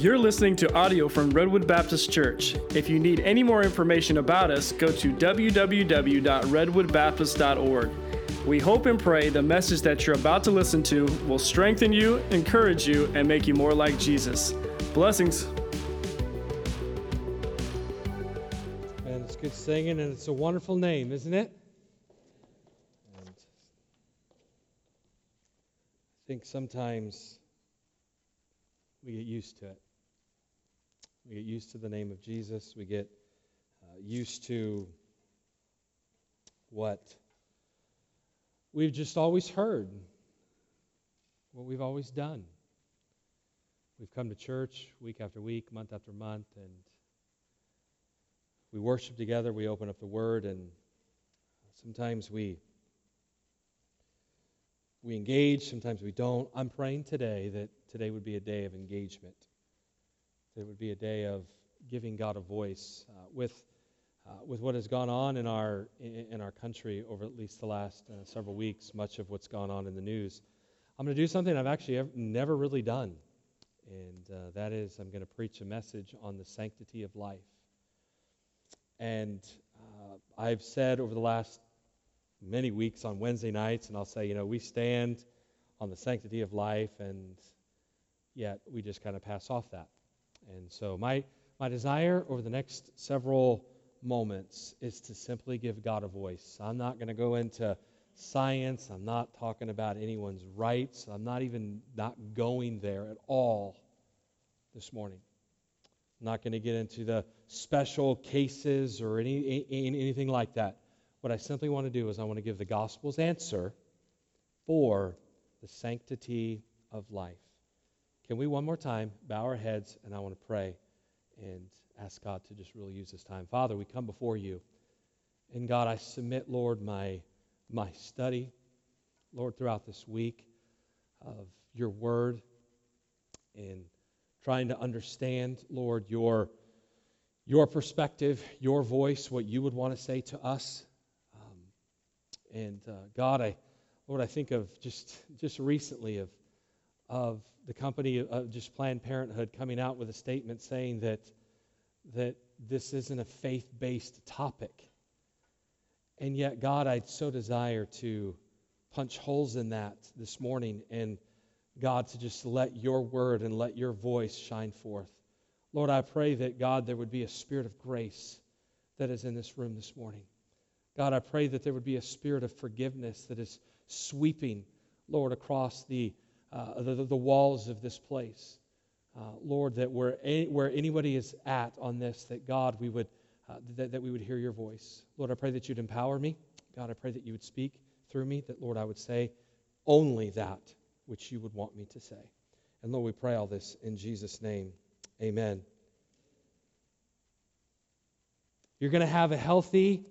You're listening to audio from Redwood Baptist Church. If you need any more information about us, go to www.redwoodbaptist.org. We hope and pray the message that you're about to listen to will strengthen you, encourage you, and make you more like Jesus. Blessings. And it's good singing, and it's a wonderful name, isn't it? And I think sometimes we get used to it. We get used to the name of Jesus. We get uh, used to what we've just always heard, what we've always done. We've come to church week after week, month after month, and we worship together, we open up the Word, and sometimes we we engage, sometimes we don't. I'm praying today that today would be a day of engagement. It would be a day of giving God a voice uh, with uh, with what has gone on in our in our country over at least the last uh, several weeks. Much of what's gone on in the news. I'm going to do something I've actually ever, never really done, and uh, that is I'm going to preach a message on the sanctity of life. And uh, I've said over the last many weeks on Wednesday nights, and I'll say, you know, we stand on the sanctity of life, and yet we just kind of pass off that. And so my my desire over the next several moments is to simply give God a voice. I'm not going to go into science. I'm not talking about anyone's rights. I'm not even not going there at all this morning. I'm not going to get into the special cases or any, anything like that. What I simply want to do is I want to give the gospel's answer for the sanctity of life. Can we one more time bow our heads and I want to pray and ask God to just really use this time. Father, we come before you. And God, I submit, Lord, my my study, Lord, throughout this week of your word and trying to understand, Lord, your your perspective, your voice, what you would want to say to us. Um, and uh, God, I, Lord, I think of just just recently of of the company uh, of just Planned Parenthood coming out with a statement saying that that this isn't a faith-based topic. And yet, God, I'd so desire to punch holes in that this morning and God to just let your word and let your voice shine forth. Lord, I pray that, God, there would be a spirit of grace that is in this room this morning. God, I pray that there would be a spirit of forgiveness that is sweeping, Lord, across the, uh, the, the walls of this place. Uh, Lord, that where, any, where anybody is at on this, that God, we would, uh, that, that we would hear your voice. Lord, I pray that you'd empower me. God, I pray that you would speak through me, that, Lord, I would say only that which you would want me to say. And Lord, we pray all this in Jesus' name. Amen. You're going to have a healthy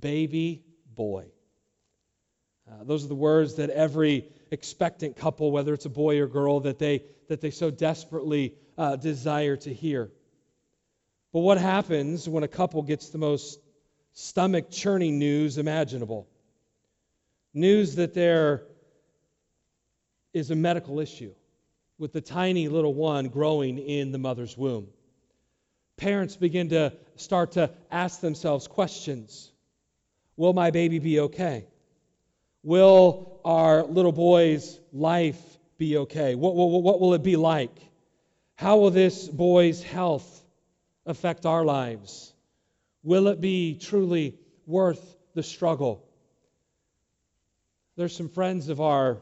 baby boy. Uh, those are the words that every expectant couple, whether it's a boy or girl, that they, that they so desperately uh, desire to hear. But what happens when a couple gets the most stomach churning news imaginable? News that there is a medical issue with the tiny little one growing in the mother's womb. Parents begin to start to ask themselves questions Will my baby be okay? Will our little boy's life be okay? What, what, what will it be like? How will this boy's health affect our lives? Will it be truly worth the struggle? There's some friends of our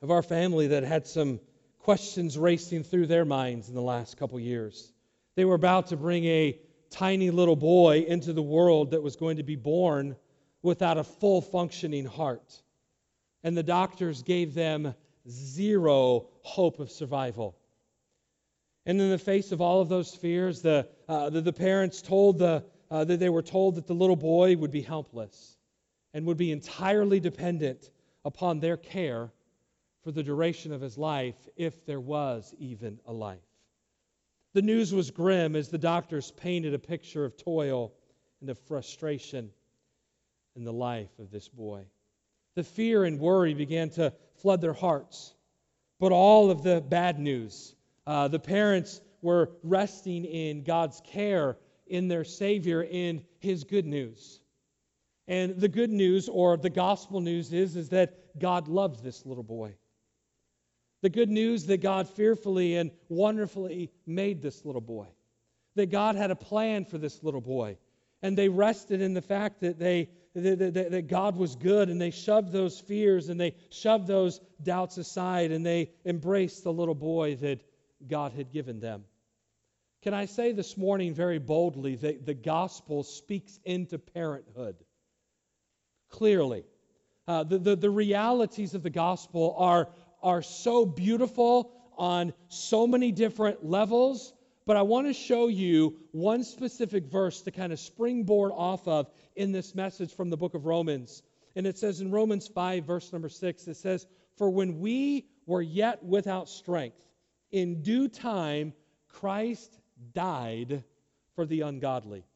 of our family that had some questions racing through their minds in the last couple years. They were about to bring a tiny little boy into the world that was going to be born without a full functioning heart. And the doctors gave them zero hope of survival. And in the face of all of those fears, the, uh, the, the, parents told the, uh, that they were told that the little boy would be helpless and would be entirely dependent upon their care for the duration of his life, if there was even a life. The news was grim as the doctors painted a picture of toil and of frustration in the life of this boy. The fear and worry began to flood their hearts. But all of the bad news, uh, the parents were resting in God's care, in their Savior, in His good news. And the good news, or the gospel news, is, is that God loved this little boy. The good news that God fearfully and wonderfully made this little boy. That God had a plan for this little boy. And they rested in the fact that they that, that, God was good, and they shoved those fears and they shoved those doubts aside, and they embraced the little boy that God had given them. Can I say this morning very boldly that the gospel speaks into parenthood? Clearly. Uh, the, the, the realities of the gospel are, are so beautiful on so many different levels, but I want to show you one specific verse to kind of springboard off of in this message from the book of Romans. And it says in Romans 5, verse number 6, it says, For when we were yet without strength, in due time Christ died for the ungodly.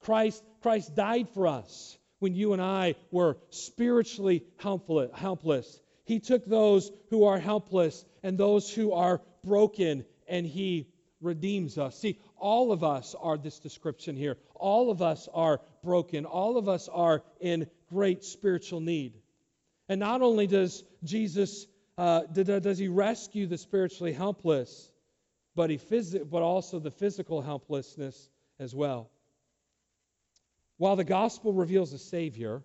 Christ, Christ died for us when you and I were spiritually helpless. He took those who are helpless and those who are broken, and He redeems us. See, all of us are this description here. All of us are broken. All of us are in great spiritual need. And not only does Jesus, uh, does he rescue the spiritually helpless, but, he phys- but also the physical helplessness as well. While the gospel reveals a Savior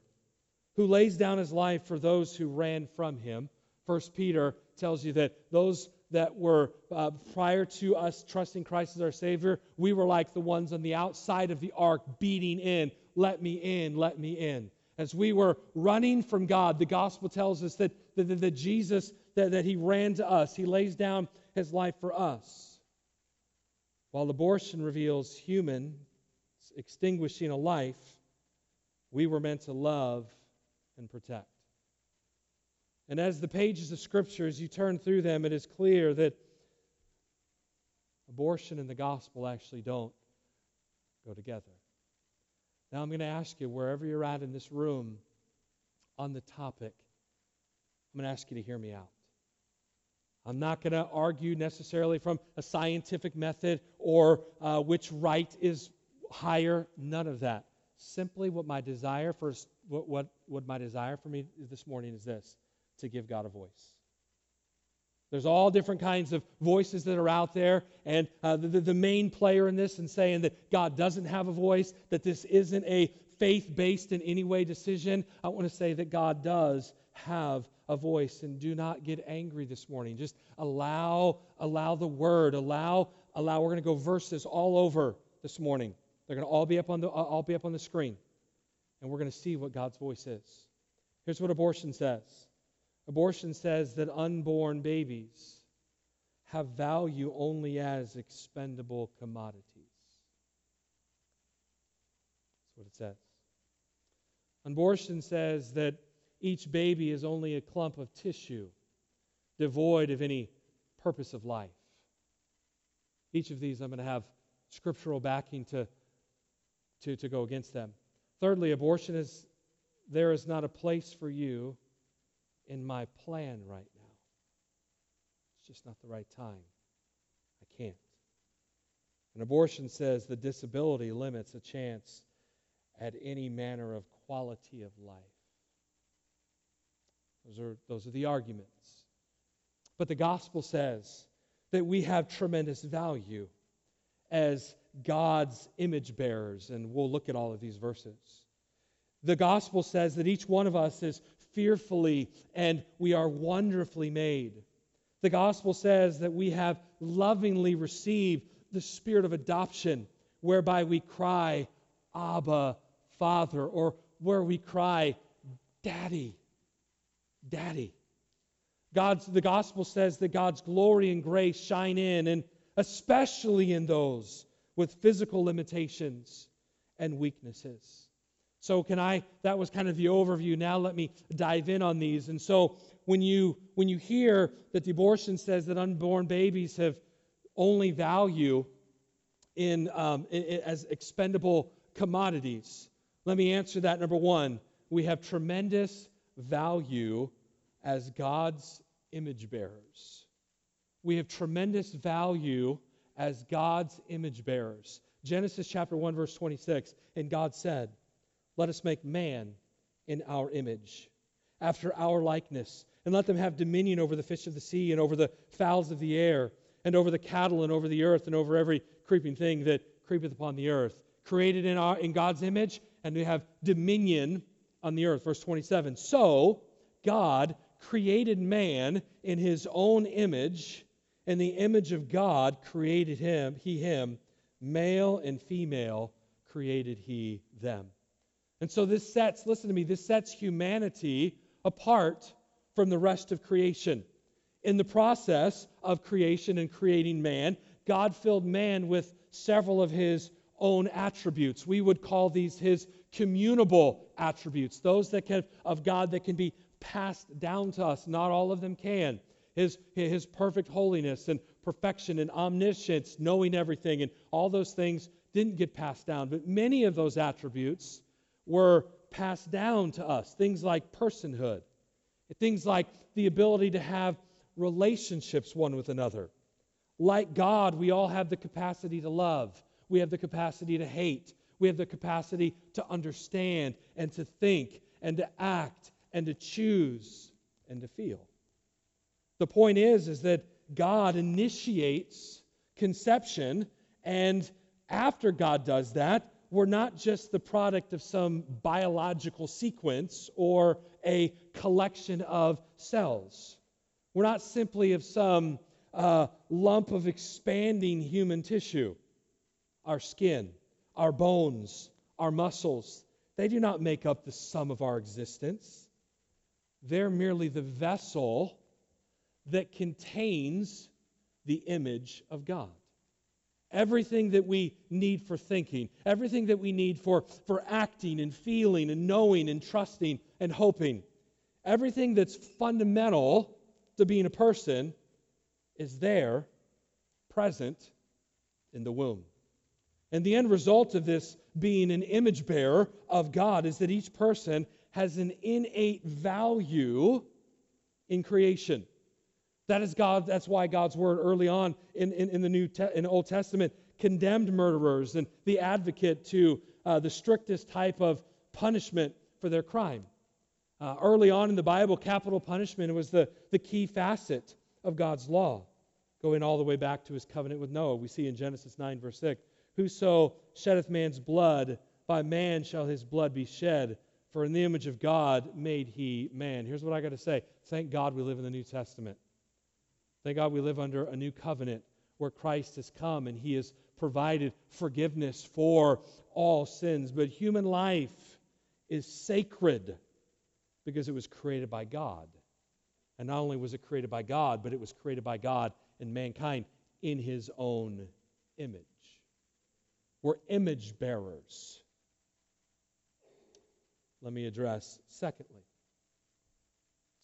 who lays down his life for those who ran from him, First Peter tells you that those that were uh, prior to us trusting Christ as our Savior, we were like the ones on the outside of the ark beating in, let me in, let me in. As we were running from God, the gospel tells us that, that, that Jesus, that, that He ran to us, He lays down His life for us. While abortion reveals human extinguishing a life, we were meant to love and protect. And as the pages of Scripture, as you turn through them, it is clear that abortion and the gospel actually don't go together. Now, I'm going to ask you, wherever you're at in this room on the topic, I'm going to ask you to hear me out. I'm not going to argue necessarily from a scientific method or uh, which right is higher. None of that. Simply, what my desire for what, what, what my desire for me this morning is this: to give God a voice. There's all different kinds of voices that are out there, and uh, the, the main player in this and saying that God doesn't have a voice, that this isn't a faith based in any way decision. I want to say that God does have a voice, and do not get angry this morning. Just allow, allow the word, allow, allow. We're going to go verses all over this morning. They're going to all be up on the, all be up on the screen, and we're going to see what God's voice is. Here's what abortion says. Abortion says that unborn babies have value only as expendable commodities. That's what it says. Abortion says that each baby is only a clump of tissue devoid of any purpose of life. Each of these I'm going to have scriptural backing to, to, to go against them. Thirdly, abortion is there is not a place for you in my plan right now. It's just not the right time. I can't. An abortion says the disability limits a chance at any manner of quality of life. Those are, those are the arguments. But the gospel says that we have tremendous value as God's image bearers, and we'll look at all of these verses. The gospel says that each one of us is fearfully and we are wonderfully made. The gospel says that we have lovingly received the spirit of adoption, whereby we cry, Abba, Father, or where we cry, Daddy, Daddy. God's, the gospel says that God's glory and grace shine in, and especially in those with physical limitations and weaknesses. So can I that was kind of the overview. Now let me dive in on these. And so when you when you hear that the abortion says that unborn babies have only value in, um, in, in as expendable commodities, let me answer that. Number one, we have tremendous value as God's image bearers. We have tremendous value as God's image bearers. Genesis chapter 1 verse 26, and God said, "Let us make man in our image, after our likeness, and let them have dominion over the fish of the sea and over the fowls of the air, and over the cattle and over the earth and over every creeping thing that creepeth upon the earth." Created in our in God's image and to have dominion on the earth. Verse 27. So, God created man in his own image in the image of God created him, he him, male and female created he them. And so this sets, listen to me, this sets humanity apart from the rest of creation. In the process of creation and creating man, God filled man with several of his own attributes. We would call these his communicable attributes, those that can of God that can be passed down to us. Not all of them can his, his perfect holiness and perfection and omniscience, knowing everything, and all those things didn't get passed down. But many of those attributes were passed down to us. Things like personhood, things like the ability to have relationships one with another. Like God, we all have the capacity to love, we have the capacity to hate, we have the capacity to understand and to think and to act and to choose and to feel. The point is is that God initiates conception and after God does that, we're not just the product of some biological sequence or a collection of cells. We're not simply of some uh, lump of expanding human tissue. Our skin, our bones, our muscles, they do not make up the sum of our existence. They're merely the vessel that contains the image of God. Everything that we need for thinking, everything that we need for, for acting and feeling and knowing and trusting and hoping, everything that's fundamental to being a person is there, present in the womb. And the end result of this being an image bearer of God is that each person has an innate value in creation. That is God, that's why God's word early on in, in, in the New Te- in Old Testament condemned murderers and the advocate to uh, the strictest type of punishment for their crime. Uh, early on in the Bible, capital punishment was the, the key facet of God's law, going all the way back to his covenant with Noah. We see in Genesis 9, verse 6 Whoso sheddeth man's blood, by man shall his blood be shed, for in the image of God made he man. Here's what I got to say thank God we live in the New Testament. Thank God we live under a new covenant where Christ has come and he has provided forgiveness for all sins. But human life is sacred because it was created by God. And not only was it created by God, but it was created by God and mankind in his own image. We're image bearers. Let me address, secondly,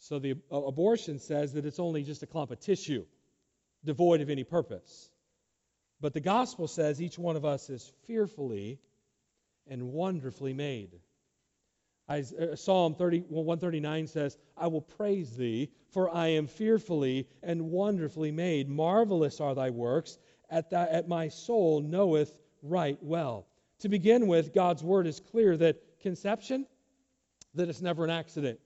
so the abortion says that it's only just a clump of tissue, devoid of any purpose. But the gospel says each one of us is fearfully and wonderfully made. Uh, Psalm 30, 139 says, I will praise thee, for I am fearfully and wonderfully made. Marvelous are thy works, at, thy, at my soul knoweth right well. To begin with, God's word is clear that conception, that it's never an accident.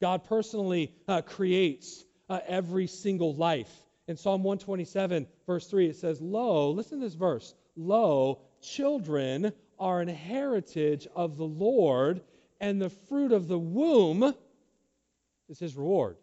God personally uh, creates uh, every single life. In Psalm 127, verse 3, it says, Lo, listen to this verse, Lo, children are an heritage of the Lord, and the fruit of the womb is his reward.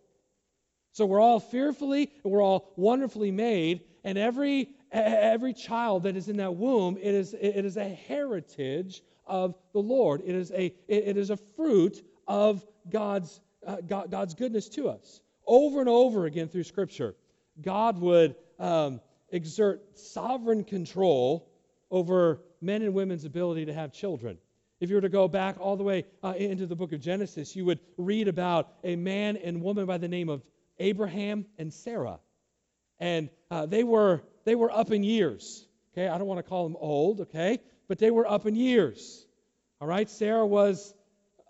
So we're all fearfully and we're all wonderfully made, and every every child that is in that womb, it is, it is a heritage of the Lord. It is a, it is a fruit of God's uh, God, God's goodness to us. Over and over again through Scripture, God would um, exert sovereign control over men and women's ability to have children. If you were to go back all the way uh, into the book of Genesis, you would read about a man and woman by the name of Abraham and Sarah. And uh, they, were, they were up in years. Okay, I don't want to call them old, okay? But they were up in years. All right, Sarah was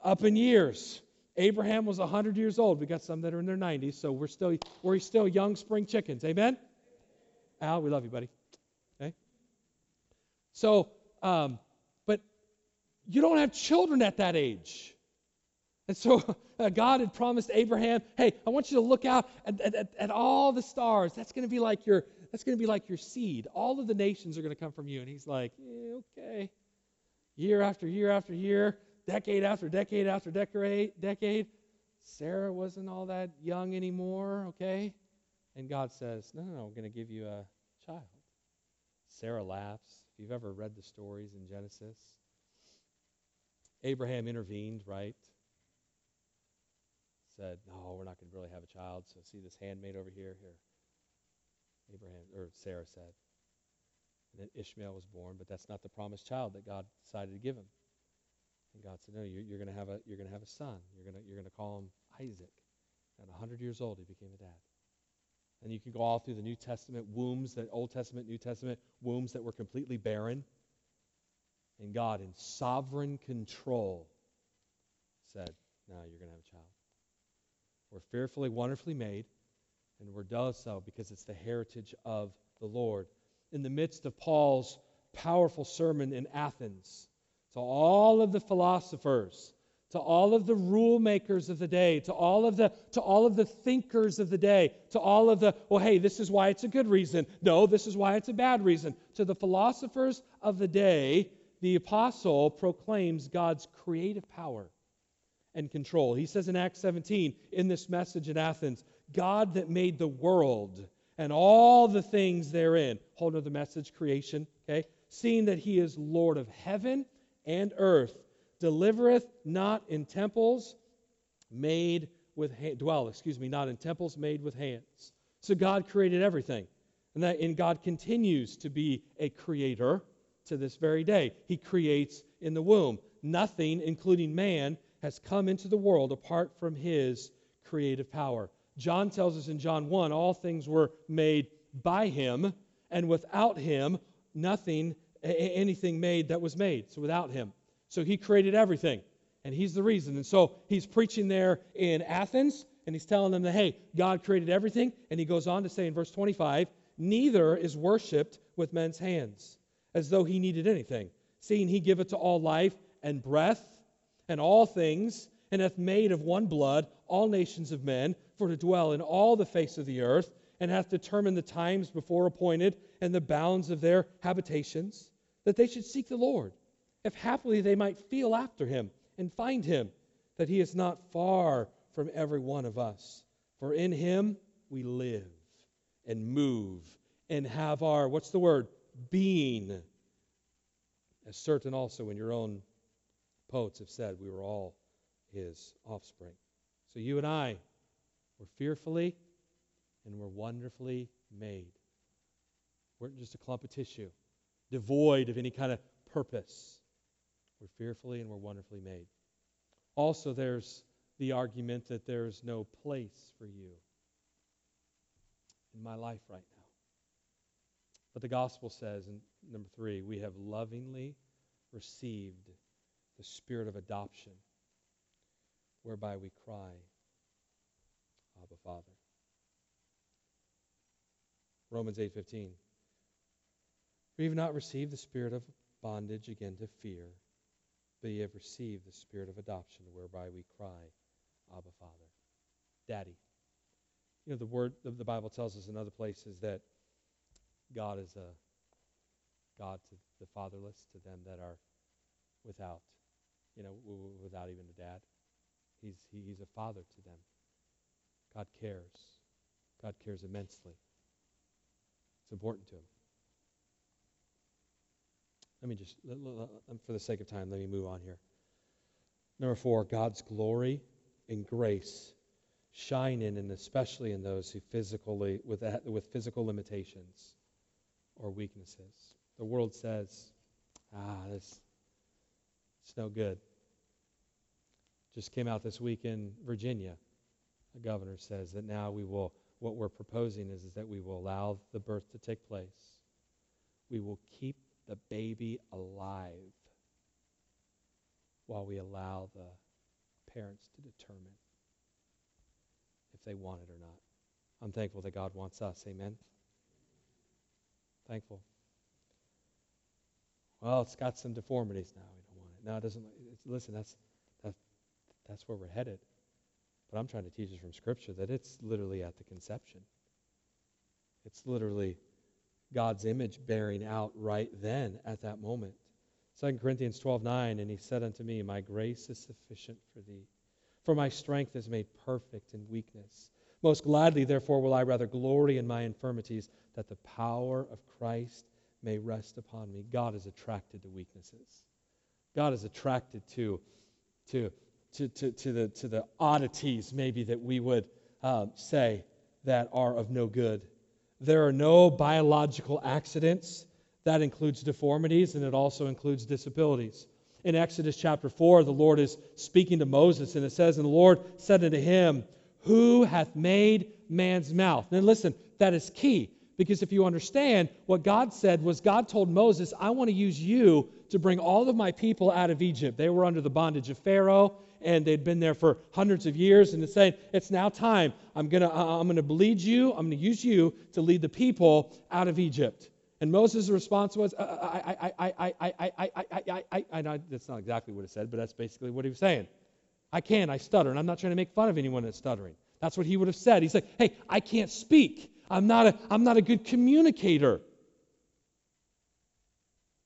up in years. Abraham was 100 years old. We got some that are in their 90s, so we're still, we're still young spring chickens. Amen? Al, we love you, buddy. Okay? So, um, but you don't have children at that age. And so uh, God had promised Abraham, hey, I want you to look out at, at, at all the stars. That's going to be like your that's going to be like your seed. All of the nations are going to come from you. And he's like, yeah, okay. Year after year after year, decade after decade after decade, decade, Sarah wasn't all that young anymore, okay? And God says, no, no, no, I'm going to give you a child. Sarah laughs. If you've ever read the stories in Genesis, Abraham intervened, right? Said, no, we're not going to really have a child. So see this handmaid over here? Here. Abraham, or Sarah said. And then Ishmael was born, but that's not the promised child that God decided to give him. And God said, No, you're, you're going to have a you're going to have a son. You're going to you're going to call him Isaac. At 100 years old, he became a dad. And you can go all through the New Testament wombs, that Old Testament, New Testament wombs that were completely barren. And God, in sovereign control, said, "No, you're going to have a child. We're fearfully, wonderfully made, and we're does so because it's the heritage of the Lord." In the midst of Paul's powerful sermon in Athens, to all of the philosophers, to all of the rule makers of the day, to all of the to all of the thinkers of the day, to all of the well, hey, this is why it's a good reason. No, this is why it's a bad reason. To the philosophers of the day, the apostle proclaims God's creative power and control. He says in Acts 17 in this message in Athens, God that made the world and all the things therein. Whole other message, creation, okay? Seeing that he is Lord of heaven and earth, delivereth not in temples made with ha- dwell, excuse me, not in temples made with hands. So God created everything. And that and God continues to be a creator to this very day. He creates in the womb. Nothing, including man, has come into the world apart from his creative power. John tells us in John 1 all things were made by him, and without him, nothing anything made that was made. So without him. So he created everything. And he's the reason. And so he's preaching there in Athens, and he's telling them that, hey, God created everything. And he goes on to say in verse 25, neither is worshipped with men's hands, as though he needed anything, seeing he giveth to all life and breath and all things, and hath made of one blood all nations of men, for to dwell in all the face of the earth, and hath determined the times before appointed and the bounds of their habitations, that they should seek the Lord, if happily they might feel after him and find him, that he is not far from every one of us. For in him we live and move and have our, what's the word? Being. As certain also in your own poets have said, we were all his offspring. So you and I were fearfully and were wonderfully made weren't just a clump of tissue, devoid of any kind of purpose. We're fearfully and we're wonderfully made. Also, there's the argument that there's no place for you in my life right now. But the gospel says, in number three, we have lovingly received the spirit of adoption, whereby we cry, Abba, Father. Romans 8:15 we have not received the spirit of bondage again to fear, but ye have received the spirit of adoption, whereby we cry, Abba, Father. Daddy. You know, the word, the, Bible tells us in other places that God is a God to the fatherless, to them that are without, you know, w- without even a dad. He's, he, he's a father to them. God cares. God cares immensely. It's important to him. Let me just, um, for the sake of time, let me move on here. Number four, God's glory and grace shine in, and especially in those who physically, with, with physical limitations or weaknesses. The world says, ah, this, it's no good. Just came out this week in Virginia. The governor says that now we will, what we're proposing is, is that we will allow the birth to take place. We will keep the baby alive while we allow the parents to determine if they want it or not. I'm thankful that God wants us. Amen. Thankful. Well, it's got some deformities now. We don't want it. No, it doesn't. listen, that's, that's, that's where we're headed. But I'm trying to teach us from Scripture that it's literally at the conception. It's literally God's image bearing out right then at that moment. 2 Corinthians 12 9, and he said unto me, My grace is sufficient for thee, for my strength is made perfect in weakness. Most gladly, therefore, will I rather glory in my infirmities, that the power of Christ may rest upon me. God is attracted to weaknesses. God is attracted to, to, to, to, to, the, to the oddities, maybe, that we would um, say that are of no good. There are no biological accidents. That includes deformities and it also includes disabilities. In Exodus chapter 4, the Lord is speaking to Moses, and it says, And the Lord said unto him, Who hath made man's mouth? Now listen, that is key because if you understand, what God said was God told Moses, I want to use you to bring all of my people out of Egypt. They were under the bondage of Pharaoh and they'd been there for hundreds of years and it's saying it's now time i'm going to i'm going to lead you i'm going to use you to lead the people out of egypt and moses' response was I, I, I, I, I, I, I, I, I, that's not exactly what it said but that's basically what he was saying i can't i stutter and i'm not trying to make fun of anyone that's stuttering that's what he would have said he's like hey i can't speak I'm not a, I'm not a good communicator.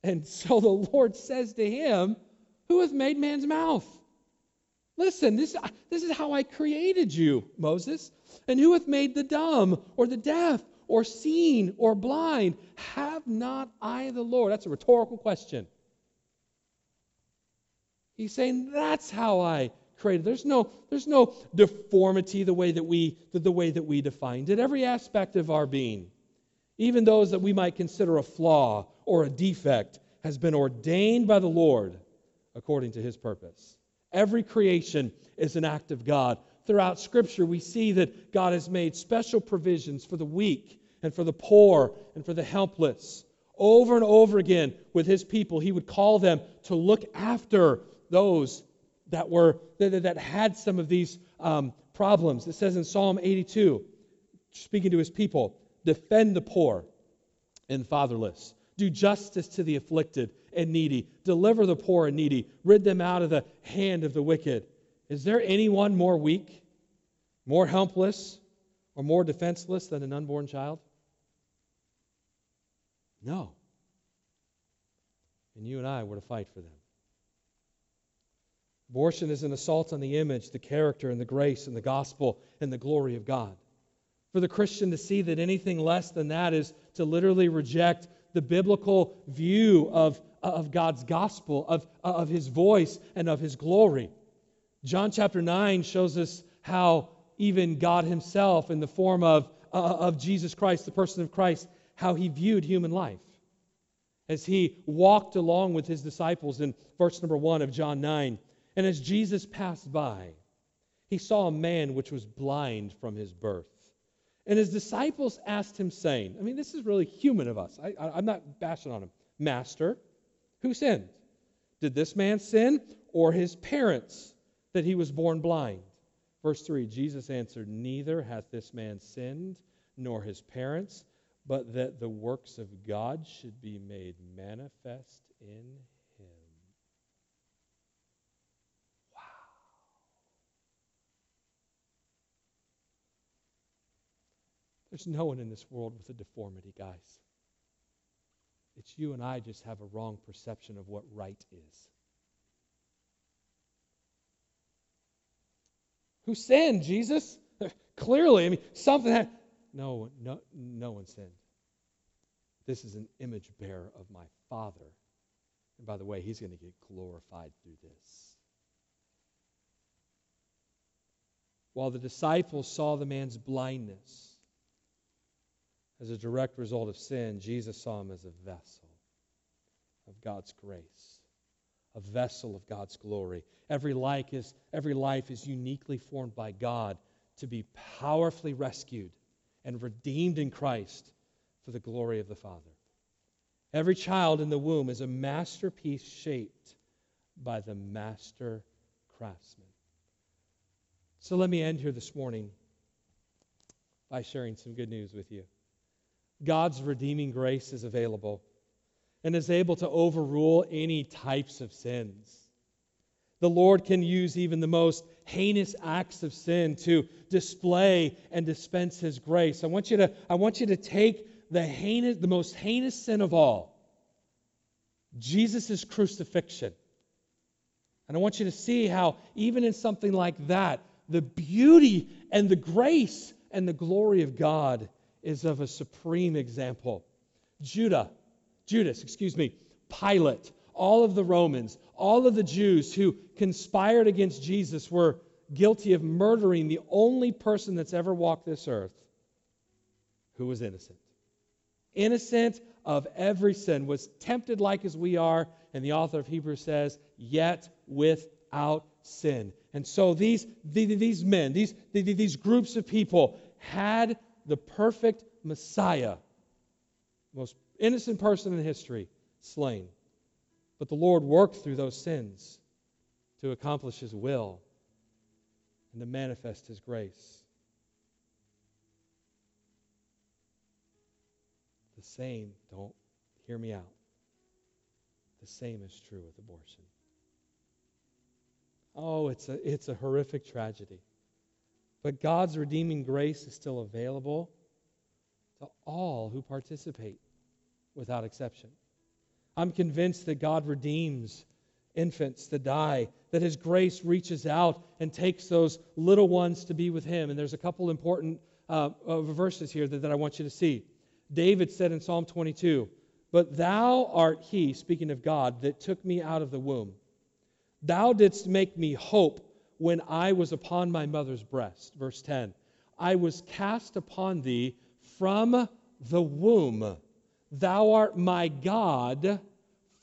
And so the Lord says to him, Who hath made man's mouth? Listen, this, this is how I created you, Moses. And who hath made the dumb or the deaf or seen or blind? Have not I the Lord? That's a rhetorical question. He's saying, That's how I created. There's no, there's no deformity the way that we the, the way that we defined it. Every aspect of our being, even those that we might consider a flaw or a defect, has been ordained by the Lord according to his purpose. Every creation is an act of God. Throughout Scripture, we see that God has made special provisions for the weak and for the poor and for the helpless. Over and over again with his people, he would call them to look after those that were that, that had some of these um, problems. It says in Psalm 82, speaking to his people, defend the poor and fatherless, do justice to the afflicted and needy, deliver the poor and needy, rid them out of the hand of the wicked. Is there anyone more weak, more helpless, or more defenseless than an unborn child? No. And you and I were to fight for them. Abortion is an assault on the image, the character, and the grace, and the gospel, and the glory of God. For the Christian to see that anything less than that is to literally reject the biblical view of, of God's gospel, of, of his voice, and of his glory. John chapter 9 shows us how even God himself, in the form of, uh, of Jesus Christ, the person of Christ, how he viewed human life. As he walked along with his disciples in verse number 1 of John 9, and as Jesus passed by, he saw a man which was blind from his birth. And his disciples asked him, saying, I mean, this is really human of us. I, am not bashing on him. Master, who sinned? Did this man sin or his parents that he was born blind? Verse 3 Jesus answered, Neither hath this man sinned nor his parents, but that the works of God should be made manifest in There's no one in this world with a deformity, guys. It's you and I just have a wrong perception of what right is. Who sinned, Jesus? Clearly, I mean, something had. No, no, no one sinned. This is an image bearer of my Father. And by the way, he's going to get glorified through this. While the disciples saw the man's blindness, as a direct result of sin, Jesus saw him as a vessel of God's grace, a vessel of God's glory. Every life is, every life is uniquely formed by God to be powerfully rescued and redeemed in Christ for the glory of the Father. Every child in the womb is a masterpiece shaped by the master craftsman. So let me end here this morning by sharing some good news with you. God's redeeming grace is available. and is able to overrule any types of sins. The Lord can use even the most heinous acts of sin to display and dispense his grace. I want you to, I want you to take the heinous, the most heinous sin of all, Jesus' crucifixion. And I want you to see how, even in something like that, the beauty and the grace and the glory of God is of a supreme example. Judah, Judas, excuse me, Pilate, all of the Romans, all of the Jews who conspired against Jesus were guilty of murdering the only person that's ever walked this earth who was innocent. Innocent of every sin, was tempted like as we are, and the author of Hebrews says, yet without sin. And so these, these men, these, these groups of people had the perfect Messiah, most innocent person in history, slain. But the Lord worked through those sins to accomplish his will and to manifest his grace. The same, don't hear me out. The same is true with abortion. Oh, it's a, it's a horrific tragedy. But God's redeeming grace is still available to all who participate without exception. I'm convinced that God redeems infants that die, that His grace reaches out and takes those little ones to be with Him. And there's a couple important uh, verses here that, that I want you to see. David said in Psalm 22, But thou art He, speaking of God, that took me out of the womb. Thou didst make me hope when I was upon my mother's breast. Verse 10 I was cast upon thee from the womb. Thou art my God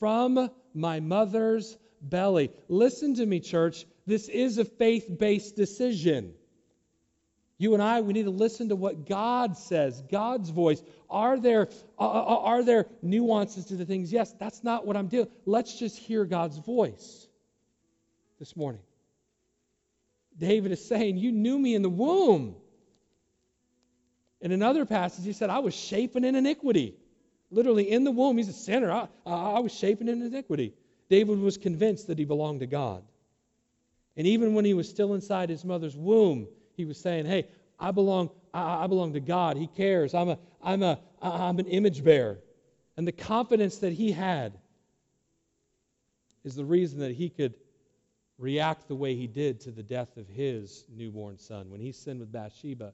from my mother's belly. Listen to me, church. This is a faith based decision. You and I, we need to listen to what God says, God's voice. Are there, are there nuances to the things? Yes, that's not what I'm doing. Let's just hear God's voice this morning. David is saying, You knew me in the womb. In another passage, he said, I was shapen in iniquity. Literally, in the womb, he's a sinner. I, I was shapen in iniquity. David was convinced that he belonged to God. And even when he was still inside his mother's womb, he was saying, Hey, I belong, I, I belong to God. He cares. I'm, a, I'm, a, I'm an image bearer. And the confidence that he had is the reason that he could react the way he did to the death of his newborn son. When he sinned with Bathsheba,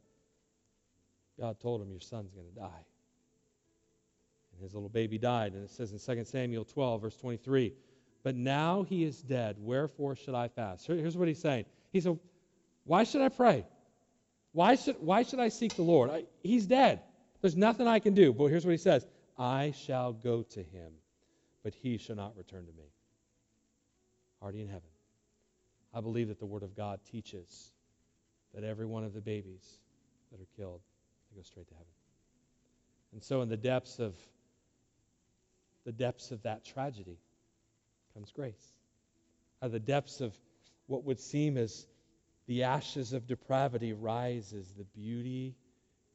God told him, Your son's going to die. And his little baby died. And it says in 2 Samuel 12, verse 23, But now he is dead. Wherefore should I fast? Here's what he's saying. He said, Why should I pray? Why should, why should I seek the Lord? I, he's dead. There's nothing I can do. But here's what he says I shall go to him, but he shall not return to me. Already in heaven. I believe that the Word of God teaches that every one of the babies that are killed, they go straight to heaven. And so in the depths of the depths of that tragedy comes grace. Out of the depths of what would seem as the ashes of depravity rises the beauty,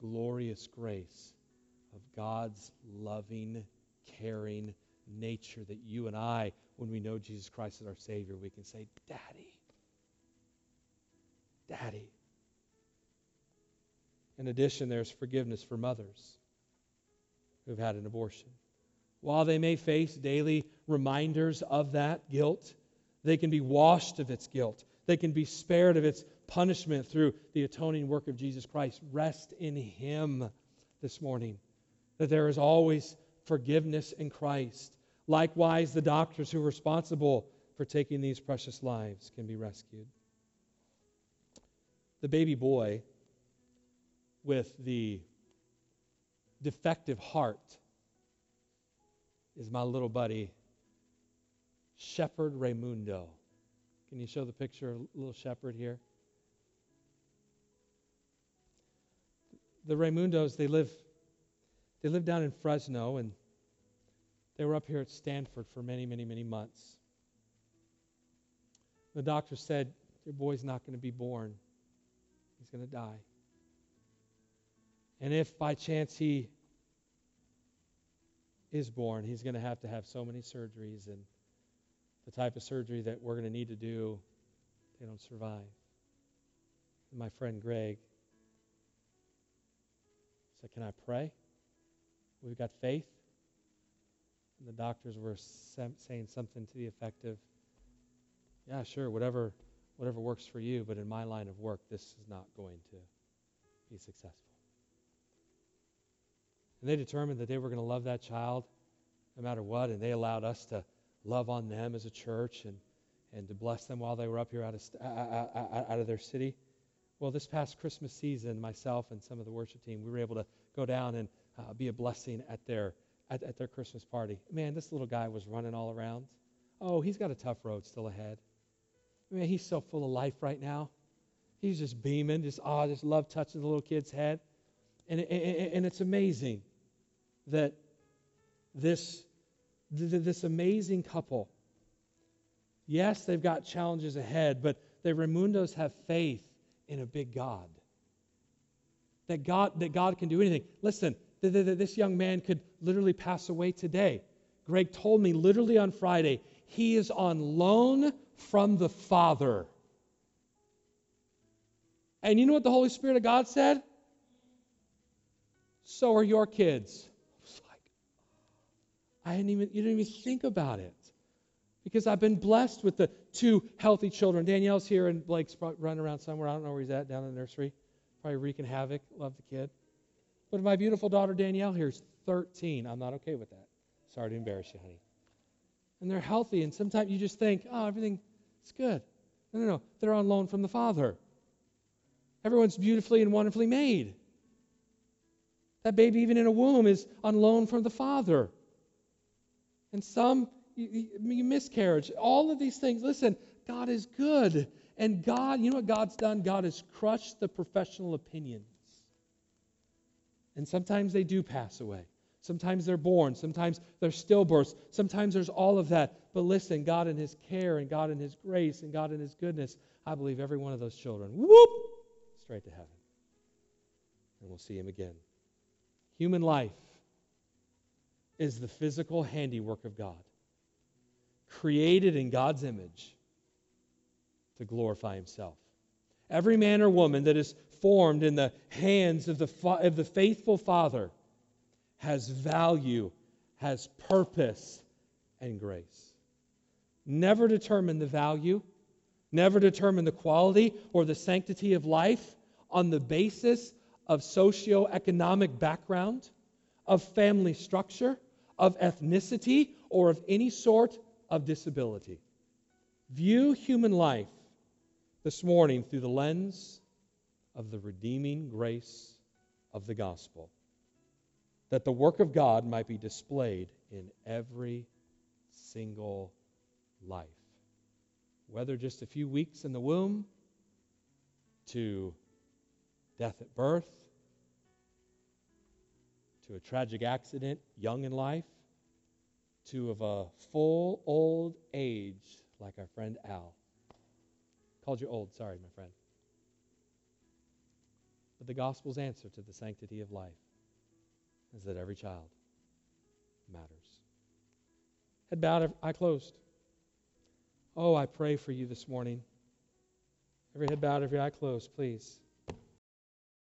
glorious grace of God's loving, caring nature that you and I, when we know Jesus Christ as our Savior, we can say, Daddy, Daddy. In addition, there's forgiveness for mothers who've had an abortion. While they may face daily reminders of that guilt, they can be washed of its guilt. They can be spared of its punishment through the atoning work of Jesus Christ. Rest in Him this morning, that there is always forgiveness in Christ. Likewise, the doctors who are responsible for taking these precious lives can be rescued the baby boy with the defective heart is my little buddy, Shepherd Raimundo. Can you show the picture of little shepherd here? The Raimundos, they live they live down in Fresno and they were up here at Stanford for many, many, many months. The doctor said, Your boy's not going to be born. He's going to die. And if by chance he is born, he's going to have to have so many surgeries and the type of surgery that we're going to need to do, they don't survive. And my friend Greg said, Can I pray? We've got faith. And the doctors were saying something to the effect of, Yeah, sure, whatever, whatever works for you, but in my line of work, this is not going to be successful. And they determined that they were going to love that child no matter what, and they allowed us to love on them as a church and, and to bless them while they were up here out of, out of their city. Well, this past Christmas season, myself and some of the worship team, we were able to go down and uh, be a blessing at their, at, at their Christmas party. Man, this little guy was running all around. Oh, he's got a tough road still ahead. Man, he's so full of life right now. He's just beaming, just, oh, just love touching the little kid's head. And, and, and it's amazing that this, this amazing couple, yes, they've got challenges ahead, but the Raimundos have faith in a big God. That God, that God can do anything. Listen, th- th- this young man could literally pass away today. Greg told me literally on Friday, he is on loan from the Father. And you know what the Holy Spirit of God said? So are your kids. I was like, I didn't even, you didn't even think about it. Because I've been blessed with the two healthy children. Danielle's here and Blake's running around somewhere. I don't know where he's at, down in the nursery. Probably wreaking havoc. Love the kid. But my beautiful daughter Danielle here is 13. I'm not okay with that. Sorry to embarrass you, honey. And they're healthy, and sometimes you just think, oh, everything is good. No, no, no. They're on loan from the Father. Everyone's beautifully and wonderfully made. That baby, even in a womb, is on loan from the Father. And some you, you miscarriage, all of these things. Listen, God is good. And God, you know what God's done? God has crushed the professional opinions. And sometimes they do pass away. Sometimes they're born. Sometimes they're stillbirths. Sometimes there's all of that. But listen, God in His care and God in His grace and God in His goodness, I believe every one of those children, whoop, straight to heaven. And we'll see Him again. Human life is the physical handiwork of God created in God's image to glorify himself. Every man or woman that is formed in the hands of the, of the faithful Father has value, has purpose, and grace. Never determine the value, never determine the quality or the sanctity of life on the basis of socioeconomic background, of family structure, of ethnicity, or of any sort of disability. View human life this morning through the lens of the redeeming grace of the gospel, that the work of God might be displayed in every single life, whether just a few weeks in the womb to death at birth to a tragic accident young in life to of a full old age like our friend Al. Called you old, sorry, my friend. But the gospel's answer to the sanctity of life is that every child matters. Head bowed, eye closed. Oh, I pray for you this morning. Every head bowed, every eye closed, please.